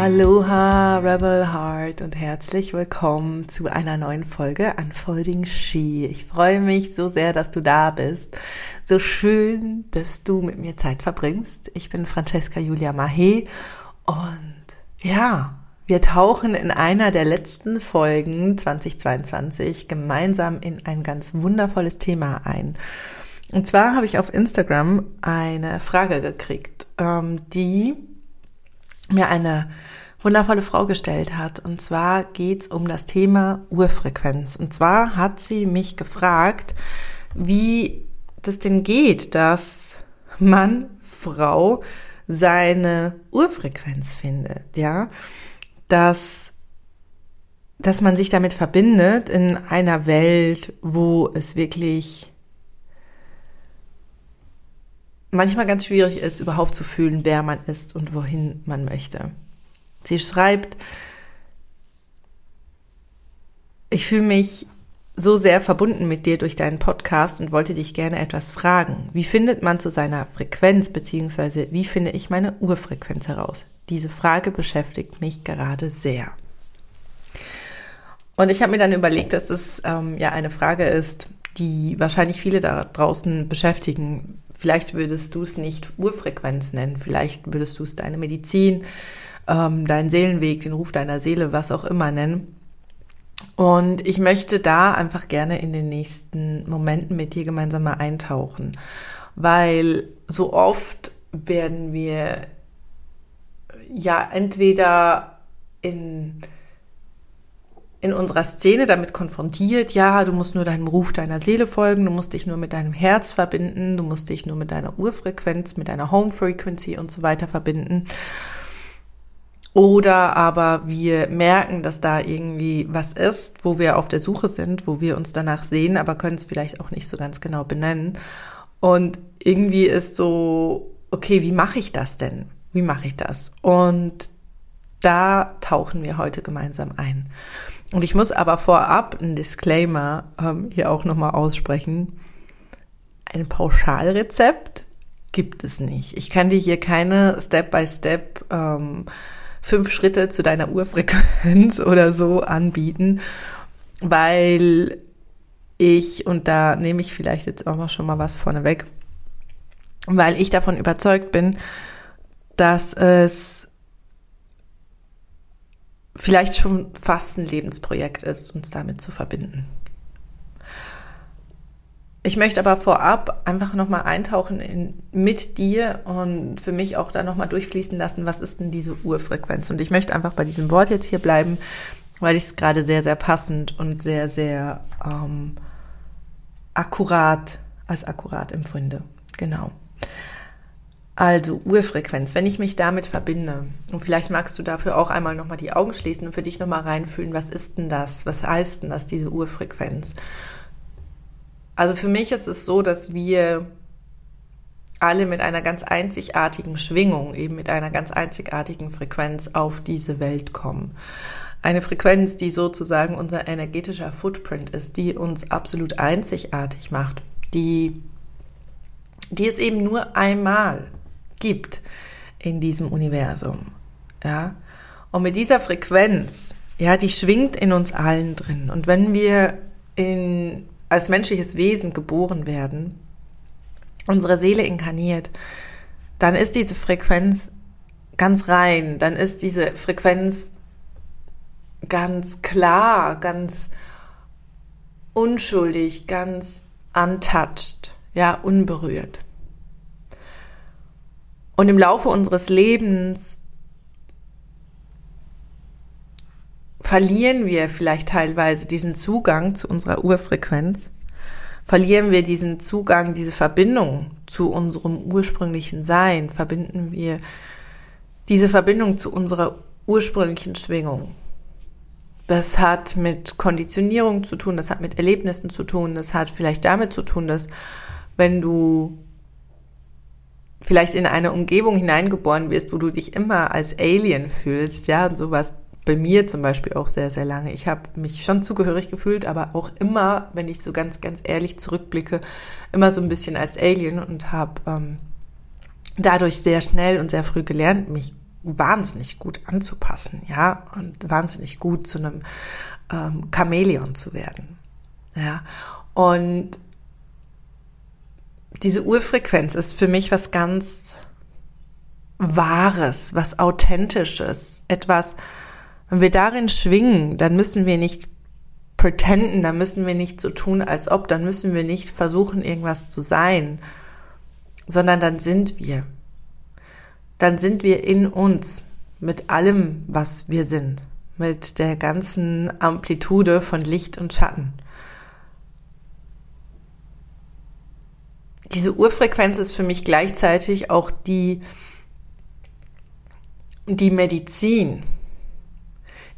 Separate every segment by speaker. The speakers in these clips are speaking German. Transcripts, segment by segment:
Speaker 1: Aloha Rebel Heart und herzlich willkommen zu einer neuen Folge Unfolding She. Ich freue mich so sehr, dass du da bist. So schön, dass du mit mir Zeit verbringst. Ich bin Francesca Julia Mahe und ja, wir tauchen in einer der letzten Folgen 2022 gemeinsam in ein ganz wundervolles Thema ein. Und zwar habe ich auf Instagram eine Frage gekriegt, ähm, die mir eine wundervolle Frau gestellt hat. Und zwar geht's um das Thema Urfrequenz. Und zwar hat sie mich gefragt, wie das denn geht, dass Mann, Frau seine Urfrequenz findet, ja, dass dass man sich damit verbindet in einer Welt, wo es wirklich manchmal ganz schwierig ist, überhaupt zu fühlen, wer man ist und wohin man möchte. Sie schreibt, ich fühle mich so sehr verbunden mit dir durch deinen Podcast und wollte dich gerne etwas fragen. Wie findet man zu seiner Frequenz beziehungsweise wie finde ich meine Urfrequenz heraus? Diese Frage beschäftigt mich gerade sehr. Und ich habe mir dann überlegt, dass das ähm, ja eine Frage ist, die wahrscheinlich viele da draußen beschäftigen. Vielleicht würdest du es nicht Urfrequenz nennen, vielleicht würdest du es deine Medizin, ähm, deinen Seelenweg, den Ruf deiner Seele, was auch immer nennen. Und ich möchte da einfach gerne in den nächsten Momenten mit dir gemeinsam mal eintauchen, weil so oft werden wir ja entweder in in unserer Szene damit konfrontiert, ja, du musst nur deinem Ruf deiner Seele folgen, du musst dich nur mit deinem Herz verbinden, du musst dich nur mit deiner Urfrequenz, mit deiner Home Frequency und so weiter verbinden. Oder aber wir merken, dass da irgendwie was ist, wo wir auf der Suche sind, wo wir uns danach sehen, aber können es vielleicht auch nicht so ganz genau benennen. Und irgendwie ist so, okay, wie mache ich das denn? Wie mache ich das? Und da tauchen wir heute gemeinsam ein. Und ich muss aber vorab ein Disclaimer ähm, hier auch nochmal aussprechen. Ein Pauschalrezept gibt es nicht. Ich kann dir hier keine Step-by-Step Step, ähm, fünf Schritte zu deiner Urfrequenz oder so anbieten, weil ich, und da nehme ich vielleicht jetzt auch noch schon mal was vorneweg, weil ich davon überzeugt bin, dass es vielleicht schon fast ein Lebensprojekt ist, uns damit zu verbinden. Ich möchte aber vorab einfach nochmal eintauchen in, mit dir und für mich auch da nochmal durchfließen lassen, was ist denn diese Urfrequenz? Und ich möchte einfach bei diesem Wort jetzt hier bleiben, weil ich es gerade sehr, sehr passend und sehr, sehr ähm, akkurat als akkurat empfinde. Genau. Also Urfrequenz, wenn ich mich damit verbinde, und vielleicht magst du dafür auch einmal nochmal die Augen schließen und für dich nochmal reinfühlen, was ist denn das? Was heißt denn das, diese Urfrequenz? Also für mich ist es so, dass wir alle mit einer ganz einzigartigen Schwingung, eben mit einer ganz einzigartigen Frequenz auf diese Welt kommen. Eine Frequenz, die sozusagen unser energetischer Footprint ist, die uns absolut einzigartig macht, die, die es eben nur einmal gibt in diesem Universum. Ja? Und mit dieser Frequenz, ja, die schwingt in uns allen drin. Und wenn wir in, als menschliches Wesen geboren werden, unsere Seele inkarniert, dann ist diese Frequenz ganz rein, dann ist diese Frequenz ganz klar, ganz unschuldig, ganz untouched, ja, unberührt. Und im Laufe unseres Lebens verlieren wir vielleicht teilweise diesen Zugang zu unserer Urfrequenz, verlieren wir diesen Zugang, diese Verbindung zu unserem ursprünglichen Sein, verbinden wir diese Verbindung zu unserer ursprünglichen Schwingung. Das hat mit Konditionierung zu tun, das hat mit Erlebnissen zu tun, das hat vielleicht damit zu tun, dass wenn du vielleicht in eine Umgebung hineingeboren wirst, wo du dich immer als Alien fühlst, ja, und sowas bei mir zum Beispiel auch sehr, sehr lange. Ich habe mich schon zugehörig gefühlt, aber auch immer, wenn ich so ganz, ganz ehrlich zurückblicke, immer so ein bisschen als Alien und habe ähm, dadurch sehr schnell und sehr früh gelernt, mich wahnsinnig gut anzupassen, ja, und wahnsinnig gut zu einem ähm, Chamäleon zu werden, ja. Und diese Urfrequenz ist für mich was ganz Wahres, was Authentisches, etwas, wenn wir darin schwingen, dann müssen wir nicht pretenden, dann müssen wir nicht so tun, als ob, dann müssen wir nicht versuchen, irgendwas zu sein, sondern dann sind wir. Dann sind wir in uns mit allem, was wir sind, mit der ganzen Amplitude von Licht und Schatten. Diese Urfrequenz ist für mich gleichzeitig auch die, die Medizin,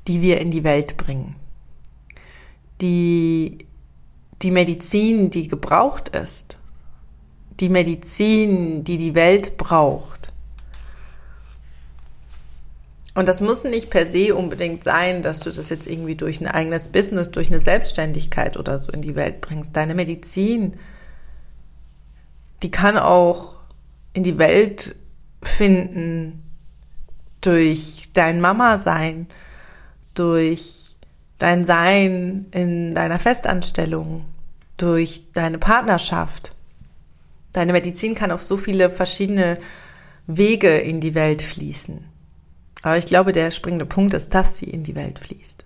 Speaker 1: die wir in die Welt bringen. Die, die Medizin, die gebraucht ist. Die Medizin, die die Welt braucht. Und das muss nicht per se unbedingt sein, dass du das jetzt irgendwie durch ein eigenes Business, durch eine Selbstständigkeit oder so in die Welt bringst. Deine Medizin, die kann auch in die Welt finden, durch dein Mama sein, durch dein Sein in deiner Festanstellung, durch deine Partnerschaft. Deine Medizin kann auf so viele verschiedene Wege in die Welt fließen. Aber ich glaube, der springende Punkt ist, dass sie in die Welt fließt.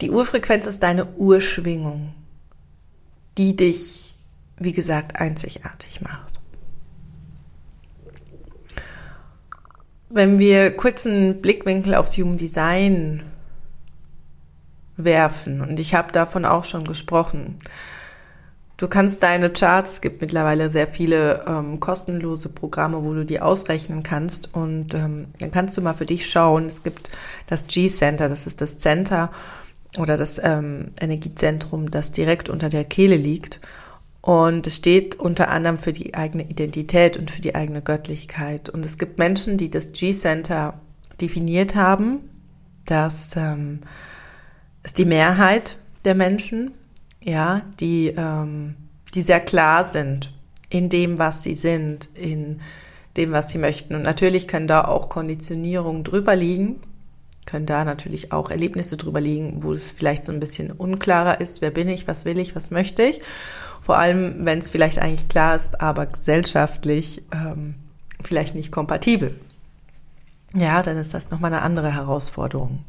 Speaker 1: Die Urfrequenz ist deine Urschwingung, die dich, wie gesagt, einzigartig macht. Wenn wir kurz einen Blickwinkel aufs Human Design werfen, und ich habe davon auch schon gesprochen, Du kannst deine Charts, es gibt mittlerweile sehr viele ähm, kostenlose Programme, wo du die ausrechnen kannst und ähm, dann kannst du mal für dich schauen. Es gibt das G-Center, das ist das Center oder das ähm, Energiezentrum, das direkt unter der Kehle liegt und es steht unter anderem für die eigene Identität und für die eigene Göttlichkeit. Und es gibt Menschen, die das G-Center definiert haben. Das ähm, ist die Mehrheit der Menschen, ja, die, ähm, die sehr klar sind in dem, was sie sind, in dem, was sie möchten. Und natürlich können da auch Konditionierungen drüber liegen, können da natürlich auch Erlebnisse drüber liegen, wo es vielleicht so ein bisschen unklarer ist, wer bin ich, was will ich, was möchte ich. Vor allem, wenn es vielleicht eigentlich klar ist, aber gesellschaftlich ähm, vielleicht nicht kompatibel. Ja, dann ist das nochmal eine andere Herausforderung.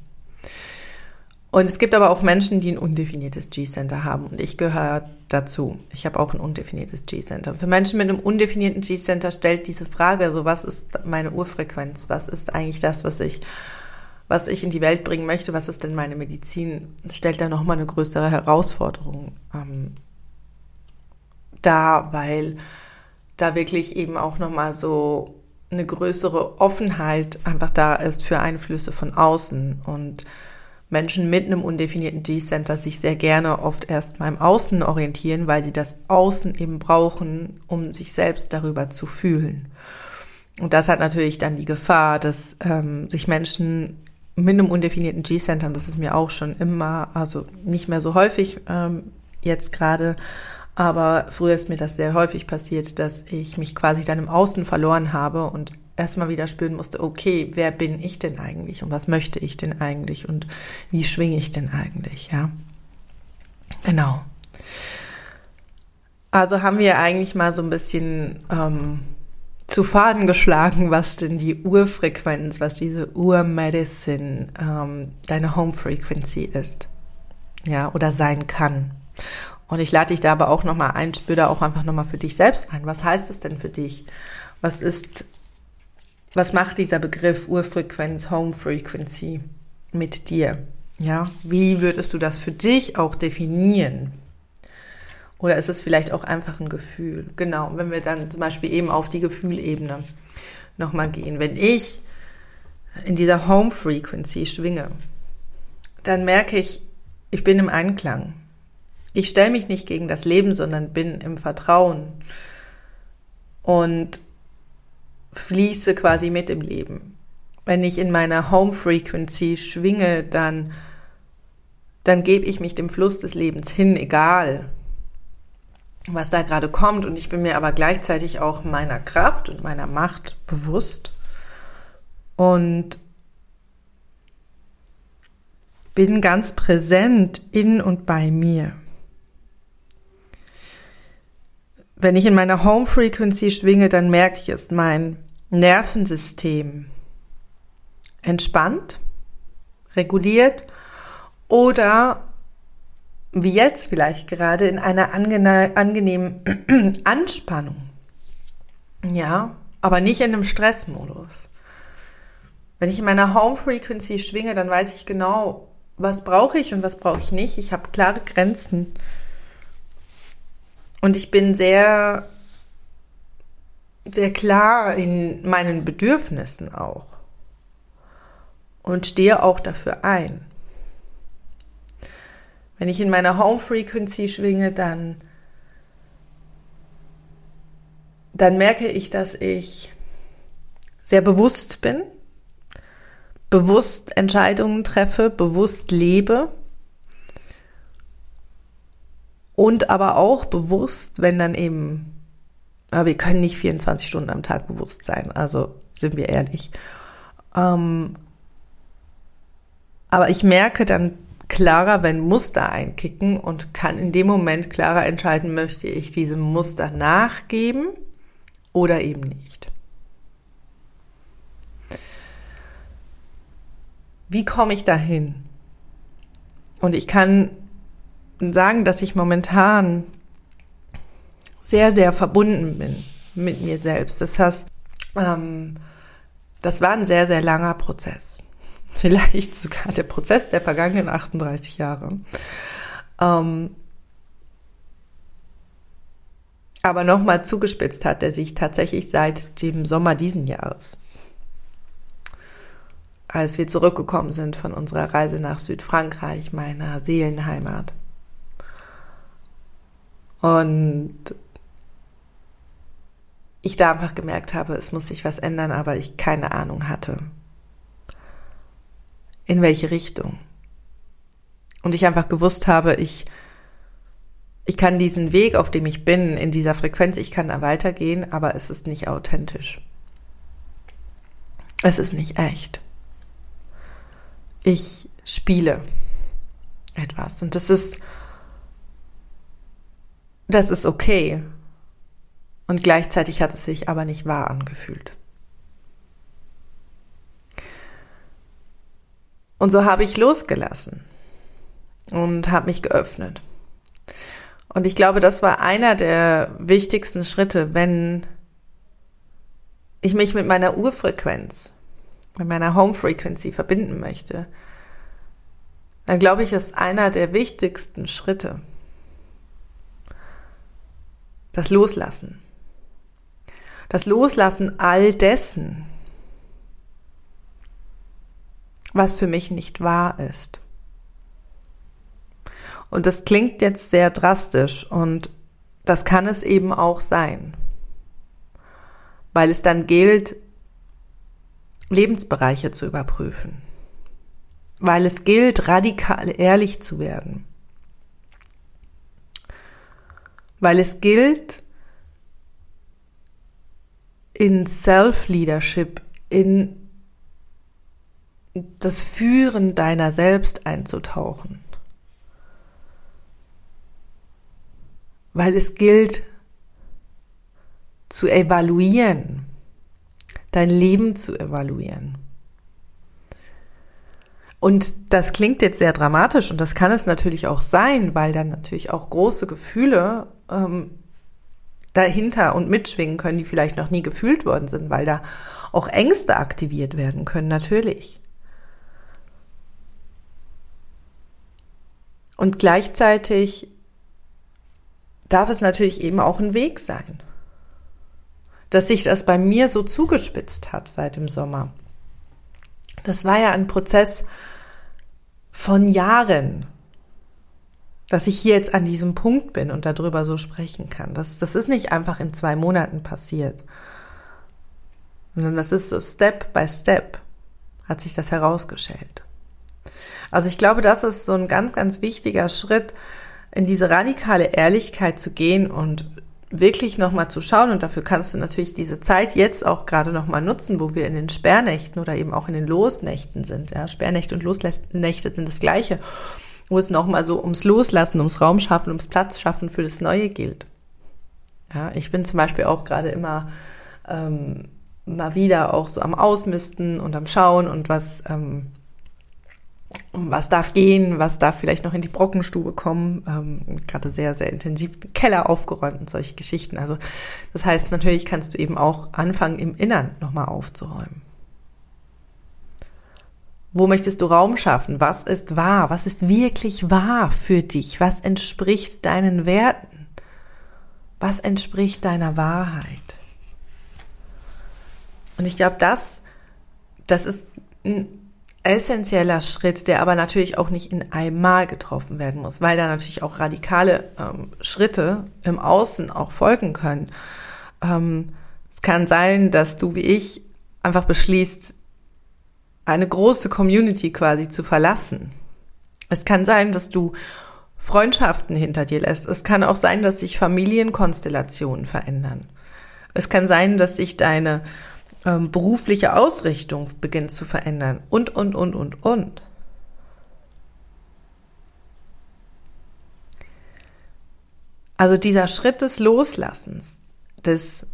Speaker 1: Und es gibt aber auch Menschen, die ein undefiniertes G-Center haben. Und ich gehöre dazu. Ich habe auch ein undefiniertes G-Center. Für Menschen mit einem undefinierten G-Center stellt diese Frage, so was ist meine Urfrequenz? Was ist eigentlich das, was ich, was ich in die Welt bringen möchte? Was ist denn meine Medizin? Stellt da nochmal eine größere Herausforderung ähm, da, weil da wirklich eben auch nochmal so eine größere Offenheit einfach da ist für Einflüsse von außen und Menschen mit einem undefinierten G-Center sich sehr gerne oft erst mal im Außen orientieren, weil sie das Außen eben brauchen, um sich selbst darüber zu fühlen. Und das hat natürlich dann die Gefahr, dass ähm, sich Menschen mit einem undefinierten G-Center, das ist mir auch schon immer, also nicht mehr so häufig ähm, jetzt gerade, aber früher ist mir das sehr häufig passiert, dass ich mich quasi dann im Außen verloren habe und erstmal wieder spüren musste, okay, wer bin ich denn eigentlich und was möchte ich denn eigentlich und wie schwinge ich denn eigentlich, ja? Genau. Also haben wir eigentlich mal so ein bisschen ähm, zu Faden geschlagen, was denn die Urfrequenz, was diese Urmedicine, ähm, deine Home Frequency ist, ja, oder sein kann. Und ich lade dich da aber auch nochmal ein, spür da auch einfach nochmal für dich selbst ein. Was heißt es denn für dich? Was ist, was macht dieser Begriff Urfrequenz, Home Frequency mit dir? Ja, wie würdest du das für dich auch definieren? Oder ist es vielleicht auch einfach ein Gefühl? Genau, wenn wir dann zum Beispiel eben auf die Gefühlebene nochmal gehen. Wenn ich in dieser Home Frequency schwinge, dann merke ich, ich bin im Einklang. Ich stelle mich nicht gegen das Leben, sondern bin im Vertrauen und fließe quasi mit im Leben. Wenn ich in meiner Home Frequency schwinge, dann, dann gebe ich mich dem Fluss des Lebens hin, egal was da gerade kommt. Und ich bin mir aber gleichzeitig auch meiner Kraft und meiner Macht bewusst. Und bin ganz präsent in und bei mir. Wenn ich in meiner Home Frequency schwinge, dann merke ich es, mein Nervensystem entspannt, reguliert oder wie jetzt vielleicht gerade in einer angenehmen Anspannung. Ja, aber nicht in einem Stressmodus. Wenn ich in meiner Home Frequency schwinge, dann weiß ich genau, was brauche ich und was brauche ich nicht. Ich habe klare Grenzen. Und ich bin sehr, sehr klar in meinen Bedürfnissen auch. Und stehe auch dafür ein. Wenn ich in meiner Home Frequency schwinge, dann, dann merke ich, dass ich sehr bewusst bin, bewusst Entscheidungen treffe, bewusst lebe und aber auch bewusst, wenn dann eben, aber wir können nicht 24 Stunden am Tag bewusst sein, also sind wir ehrlich. Ähm, aber ich merke dann klarer, wenn Muster einkicken und kann in dem Moment klarer entscheiden, möchte ich diesem Muster nachgeben oder eben nicht. Wie komme ich dahin? Und ich kann sagen, dass ich momentan sehr, sehr verbunden bin mit mir selbst. Das heißt, ähm, das war ein sehr, sehr langer Prozess vielleicht sogar der Prozess der vergangenen 38 Jahre. Ähm, aber nochmal zugespitzt hat er sich tatsächlich seit dem Sommer diesen Jahres. Als wir zurückgekommen sind von unserer Reise nach Südfrankreich, meiner Seelenheimat. Und ich da einfach gemerkt habe, es muss sich was ändern, aber ich keine Ahnung hatte in welche Richtung. Und ich einfach gewusst habe, ich, ich kann diesen Weg, auf dem ich bin, in dieser Frequenz, ich kann da weitergehen, aber es ist nicht authentisch. Es ist nicht echt. Ich spiele etwas und das ist, das ist okay. Und gleichzeitig hat es sich aber nicht wahr angefühlt. Und so habe ich losgelassen und habe mich geöffnet. Und ich glaube, das war einer der wichtigsten Schritte, wenn ich mich mit meiner Urfrequenz, mit meiner Home Frequency verbinden möchte. Dann glaube ich, ist einer der wichtigsten Schritte das Loslassen. Das Loslassen all dessen, was für mich nicht wahr ist. Und das klingt jetzt sehr drastisch und das kann es eben auch sein, weil es dann gilt, Lebensbereiche zu überprüfen, weil es gilt, radikal ehrlich zu werden, weil es gilt, in Self-Leadership, in das Führen deiner selbst einzutauchen. Weil es gilt zu evaluieren, dein Leben zu evaluieren. Und das klingt jetzt sehr dramatisch und das kann es natürlich auch sein, weil dann natürlich auch große Gefühle ähm, dahinter und mitschwingen können, die vielleicht noch nie gefühlt worden sind, weil da auch Ängste aktiviert werden können, natürlich. Und gleichzeitig darf es natürlich eben auch ein Weg sein, dass sich das bei mir so zugespitzt hat seit dem Sommer. Das war ja ein Prozess von Jahren, dass ich hier jetzt an diesem Punkt bin und darüber so sprechen kann. Das, das ist nicht einfach in zwei Monaten passiert, sondern das ist so Step by Step hat sich das herausgestellt. Also ich glaube, das ist so ein ganz, ganz wichtiger Schritt, in diese radikale Ehrlichkeit zu gehen und wirklich nochmal zu schauen und dafür kannst du natürlich diese Zeit jetzt auch gerade nochmal nutzen, wo wir in den Sperrnächten oder eben auch in den Losnächten sind. Ja, Sperrnächte und Losnächte sind das gleiche, wo es nochmal so ums Loslassen, ums Raumschaffen, ums Platzschaffen für das Neue gilt. Ja, ich bin zum Beispiel auch gerade immer ähm, mal wieder auch so am Ausmisten und am Schauen und was ähm, was darf gehen, was darf vielleicht noch in die Brockenstube kommen. Ähm, gerade sehr, sehr intensiv Keller aufgeräumt und solche Geschichten. Also das heißt, natürlich kannst du eben auch anfangen, im Innern nochmal aufzuräumen. Wo möchtest du Raum schaffen? Was ist wahr? Was ist wirklich wahr für dich? Was entspricht deinen Werten? Was entspricht deiner Wahrheit? Und ich glaube, das, das ist ein essentieller Schritt, der aber natürlich auch nicht in einmal getroffen werden muss, weil da natürlich auch radikale ähm, Schritte im Außen auch folgen können. Ähm, es kann sein, dass du wie ich einfach beschließt, eine große Community quasi zu verlassen. Es kann sein, dass du Freundschaften hinter dir lässt. Es kann auch sein, dass sich Familienkonstellationen verändern. Es kann sein, dass sich deine ähm, berufliche Ausrichtung beginnt zu verändern und, und, und, und, und. Also dieser Schritt des Loslassens, des,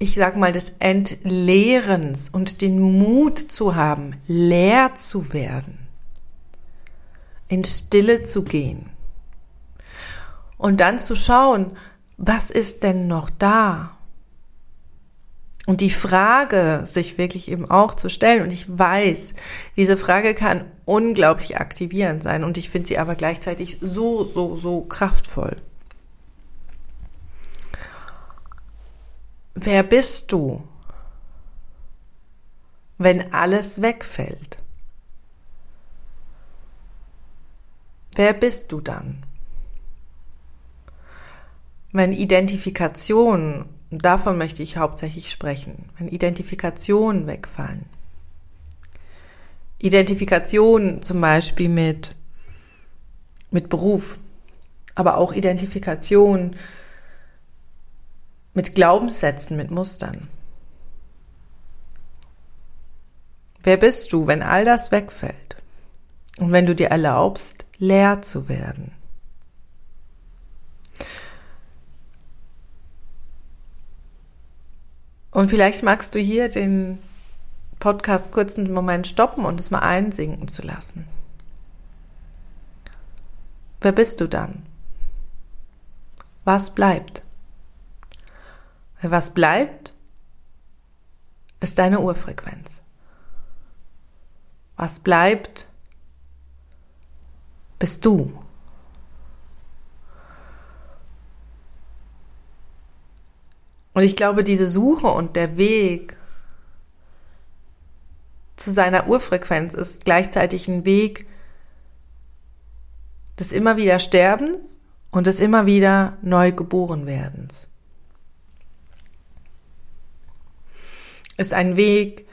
Speaker 1: ich sag mal, des Entleerens und den Mut zu haben, leer zu werden, in Stille zu gehen und dann zu schauen, was ist denn noch da? Und die Frage sich wirklich eben auch zu stellen, und ich weiß, diese Frage kann unglaublich aktivierend sein, und ich finde sie aber gleichzeitig so, so, so kraftvoll. Wer bist du, wenn alles wegfällt? Wer bist du dann? Wenn Identifikation davon möchte ich hauptsächlich sprechen, wenn Identifikationen wegfallen. Identifikation zum Beispiel mit, mit Beruf, aber auch Identifikation mit Glaubenssätzen, mit Mustern. Wer bist du, wenn all das wegfällt und wenn du dir erlaubst, leer zu werden? Und vielleicht magst du hier den Podcast kurz einen Moment stoppen und es mal einsinken zu lassen. Wer bist du dann? Was bleibt? Was bleibt, ist deine Urfrequenz. Was bleibt, bist du. Und ich glaube, diese Suche und der Weg zu seiner Urfrequenz ist gleichzeitig ein Weg des immer wieder Sterbens und des immer wieder neu geboren werdens. Ist ein Weg,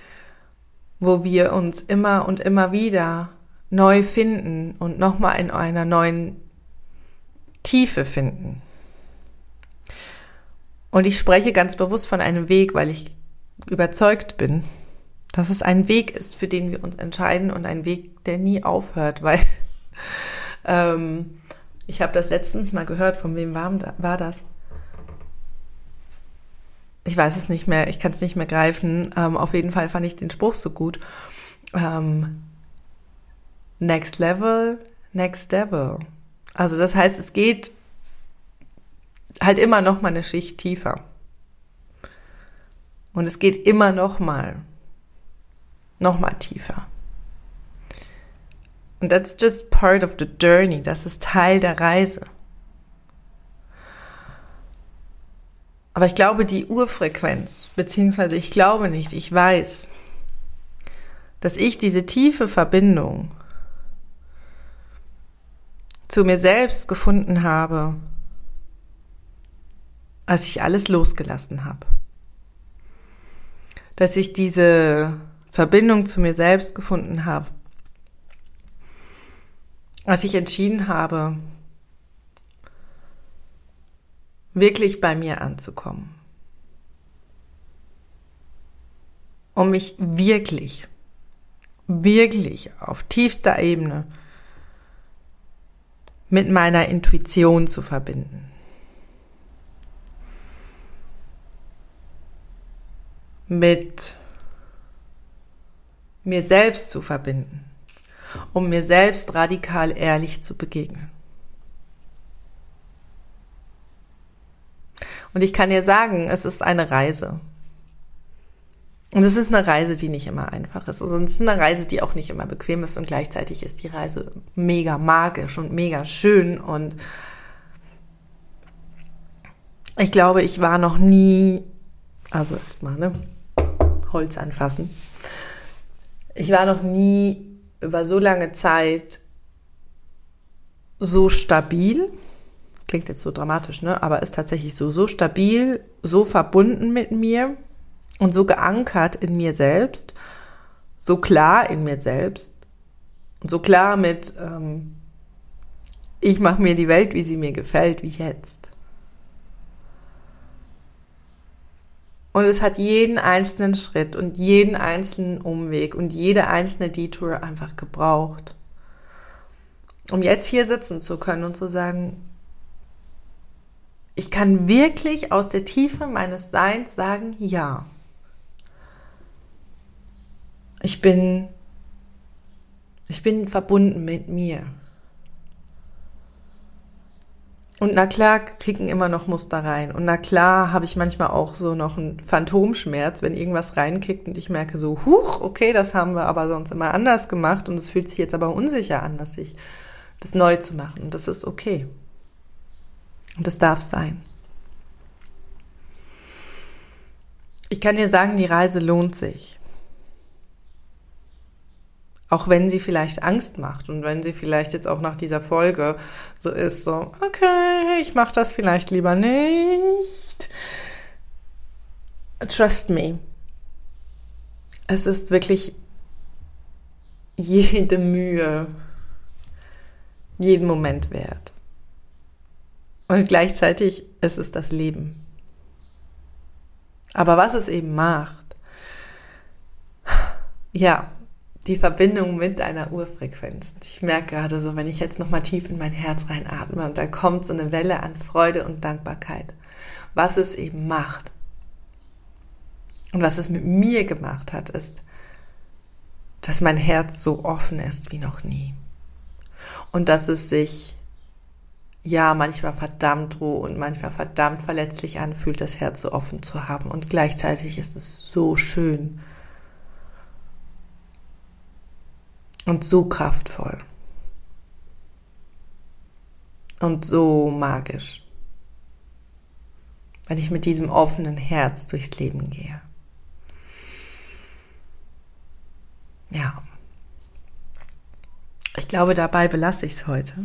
Speaker 1: wo wir uns immer und immer wieder neu finden und nochmal in einer neuen Tiefe finden. Und ich spreche ganz bewusst von einem Weg, weil ich überzeugt bin, dass es ein Weg ist, für den wir uns entscheiden und ein Weg, der nie aufhört, weil ähm, ich habe das letztens mal gehört, von wem war, war das? Ich weiß es nicht mehr, ich kann es nicht mehr greifen. Ähm, auf jeden Fall fand ich den Spruch so gut. Ähm, next Level, Next Devil. Also das heißt, es geht halt immer noch mal eine Schicht tiefer. Und es geht immer noch mal, noch mal tiefer. Und that's just part of the journey. Das ist Teil der Reise. Aber ich glaube, die Urfrequenz, beziehungsweise ich glaube nicht, ich weiß, dass ich diese tiefe Verbindung zu mir selbst gefunden habe als ich alles losgelassen habe. Dass ich diese Verbindung zu mir selbst gefunden habe. Als ich entschieden habe, wirklich bei mir anzukommen. Um mich wirklich, wirklich auf tiefster Ebene mit meiner Intuition zu verbinden. Mit mir selbst zu verbinden, um mir selbst radikal ehrlich zu begegnen. Und ich kann dir sagen, es ist eine Reise. Und es ist eine Reise, die nicht immer einfach ist. Also es ist eine Reise, die auch nicht immer bequem ist. Und gleichzeitig ist die Reise mega magisch und mega schön. Und ich glaube, ich war noch nie, also erstmal, ne, Holz anfassen. Ich war noch nie über so lange Zeit so stabil klingt jetzt so dramatisch, ne? Aber ist tatsächlich so, so stabil, so verbunden mit mir und so geankert in mir selbst, so klar in mir selbst und so klar mit, ähm, ich mache mir die Welt, wie sie mir gefällt, wie jetzt. Und es hat jeden einzelnen Schritt und jeden einzelnen Umweg und jede einzelne Detour einfach gebraucht, um jetzt hier sitzen zu können und zu sagen, ich kann wirklich aus der Tiefe meines Seins sagen, ja. Ich bin, ich bin verbunden mit mir. Und na klar ticken immer noch Muster rein. Und na klar habe ich manchmal auch so noch einen Phantomschmerz, wenn irgendwas reinkickt und ich merke so, huch, okay, das haben wir aber sonst immer anders gemacht und es fühlt sich jetzt aber unsicher an, dass ich das neu zu machen. Und das ist okay. Und das darf sein. Ich kann dir sagen, die Reise lohnt sich. Auch wenn sie vielleicht Angst macht und wenn sie vielleicht jetzt auch nach dieser Folge so ist, so, okay, ich mache das vielleicht lieber nicht. Trust me. Es ist wirklich jede Mühe, jeden Moment wert. Und gleichzeitig ist es das Leben. Aber was es eben macht, ja, die Verbindung mit deiner Urfrequenz. Ich merke gerade so, wenn ich jetzt nochmal tief in mein Herz reinatme und da kommt so eine Welle an Freude und Dankbarkeit, was es eben macht. Und was es mit mir gemacht hat, ist, dass mein Herz so offen ist wie noch nie. Und dass es sich ja manchmal verdammt roh und manchmal verdammt verletzlich anfühlt, das Herz so offen zu haben. Und gleichzeitig ist es so schön und so kraftvoll und so magisch, wenn ich mit diesem offenen Herz durchs Leben gehe. Ja. Ich glaube, dabei belasse ich es heute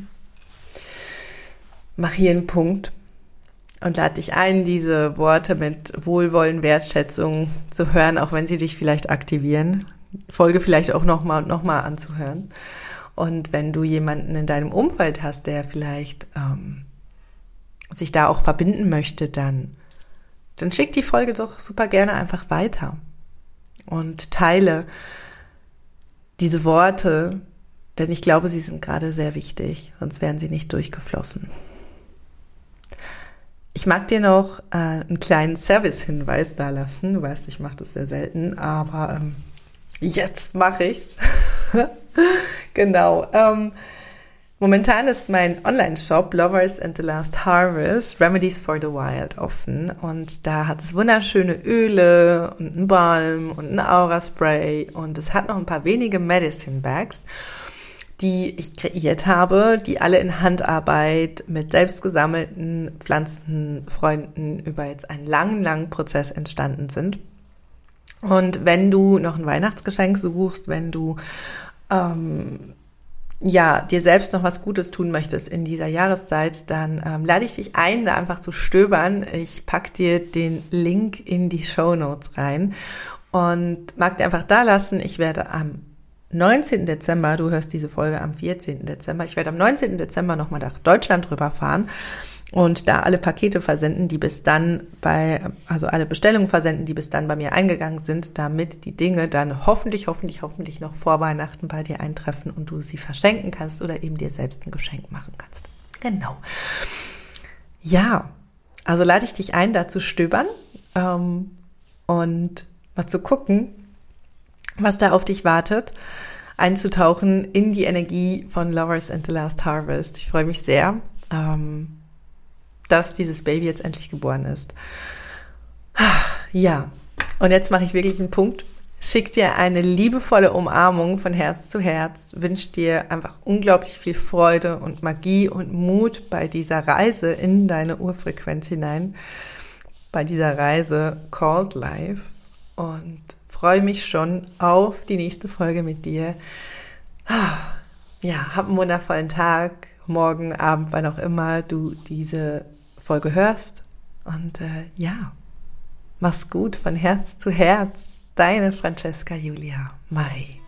Speaker 1: mach hier einen Punkt und lade dich ein, diese Worte mit Wohlwollen, Wertschätzung zu hören, auch wenn sie dich vielleicht aktivieren. Folge vielleicht auch nochmal und nochmal anzuhören. Und wenn du jemanden in deinem Umfeld hast, der vielleicht ähm, sich da auch verbinden möchte, dann, dann schick die Folge doch super gerne einfach weiter und teile diese Worte, denn ich glaube, sie sind gerade sehr wichtig, sonst wären sie nicht durchgeflossen. Ich mag dir noch äh, einen kleinen Service-Hinweis da lassen. Du weißt, ich mache das sehr selten, aber ähm, jetzt mache ich's. genau. Ähm, momentan ist mein Online-Shop Lovers and the Last Harvest Remedies for the Wild offen und da hat es wunderschöne Öle und einen Balm und ein Aura-Spray und es hat noch ein paar wenige Medicine-Bags die ich kreiert habe, die alle in Handarbeit mit selbstgesammelten Pflanzenfreunden über jetzt einen langen, langen Prozess entstanden sind. Und wenn du noch ein Weihnachtsgeschenk suchst, wenn du ähm, ja dir selbst noch was Gutes tun möchtest in dieser Jahreszeit, dann ähm, lade ich dich ein, da einfach zu stöbern. Ich pack dir den Link in die Show Notes rein und mag dir einfach da lassen. Ich werde am 19. Dezember, du hörst diese Folge am 14. Dezember, ich werde am 19. Dezember nochmal nach Deutschland rüberfahren und da alle Pakete versenden, die bis dann bei, also alle Bestellungen versenden, die bis dann bei mir eingegangen sind, damit die Dinge dann hoffentlich, hoffentlich, hoffentlich noch vor Weihnachten bei dir eintreffen und du sie verschenken kannst oder eben dir selbst ein Geschenk machen kannst. Genau. Ja, also lade ich dich ein, da zu stöbern ähm, und mal zu gucken, was da auf dich wartet, einzutauchen in die Energie von Lovers and the Last Harvest. Ich freue mich sehr. Ähm, dass dieses Baby jetzt endlich geboren ist. Ja, und jetzt mache ich wirklich einen Punkt. Schick dir eine liebevolle Umarmung von Herz zu Herz. Wünsche dir einfach unglaublich viel Freude und Magie und Mut bei dieser Reise in deine Urfrequenz hinein. Bei dieser Reise Called Life. Und freue mich schon auf die nächste Folge mit dir. Ja, hab einen wundervollen Tag, morgen, Abend, wann auch immer du diese Folge hörst. Und äh, ja, mach's gut von Herz zu Herz. Deine Francesca Julia Marie.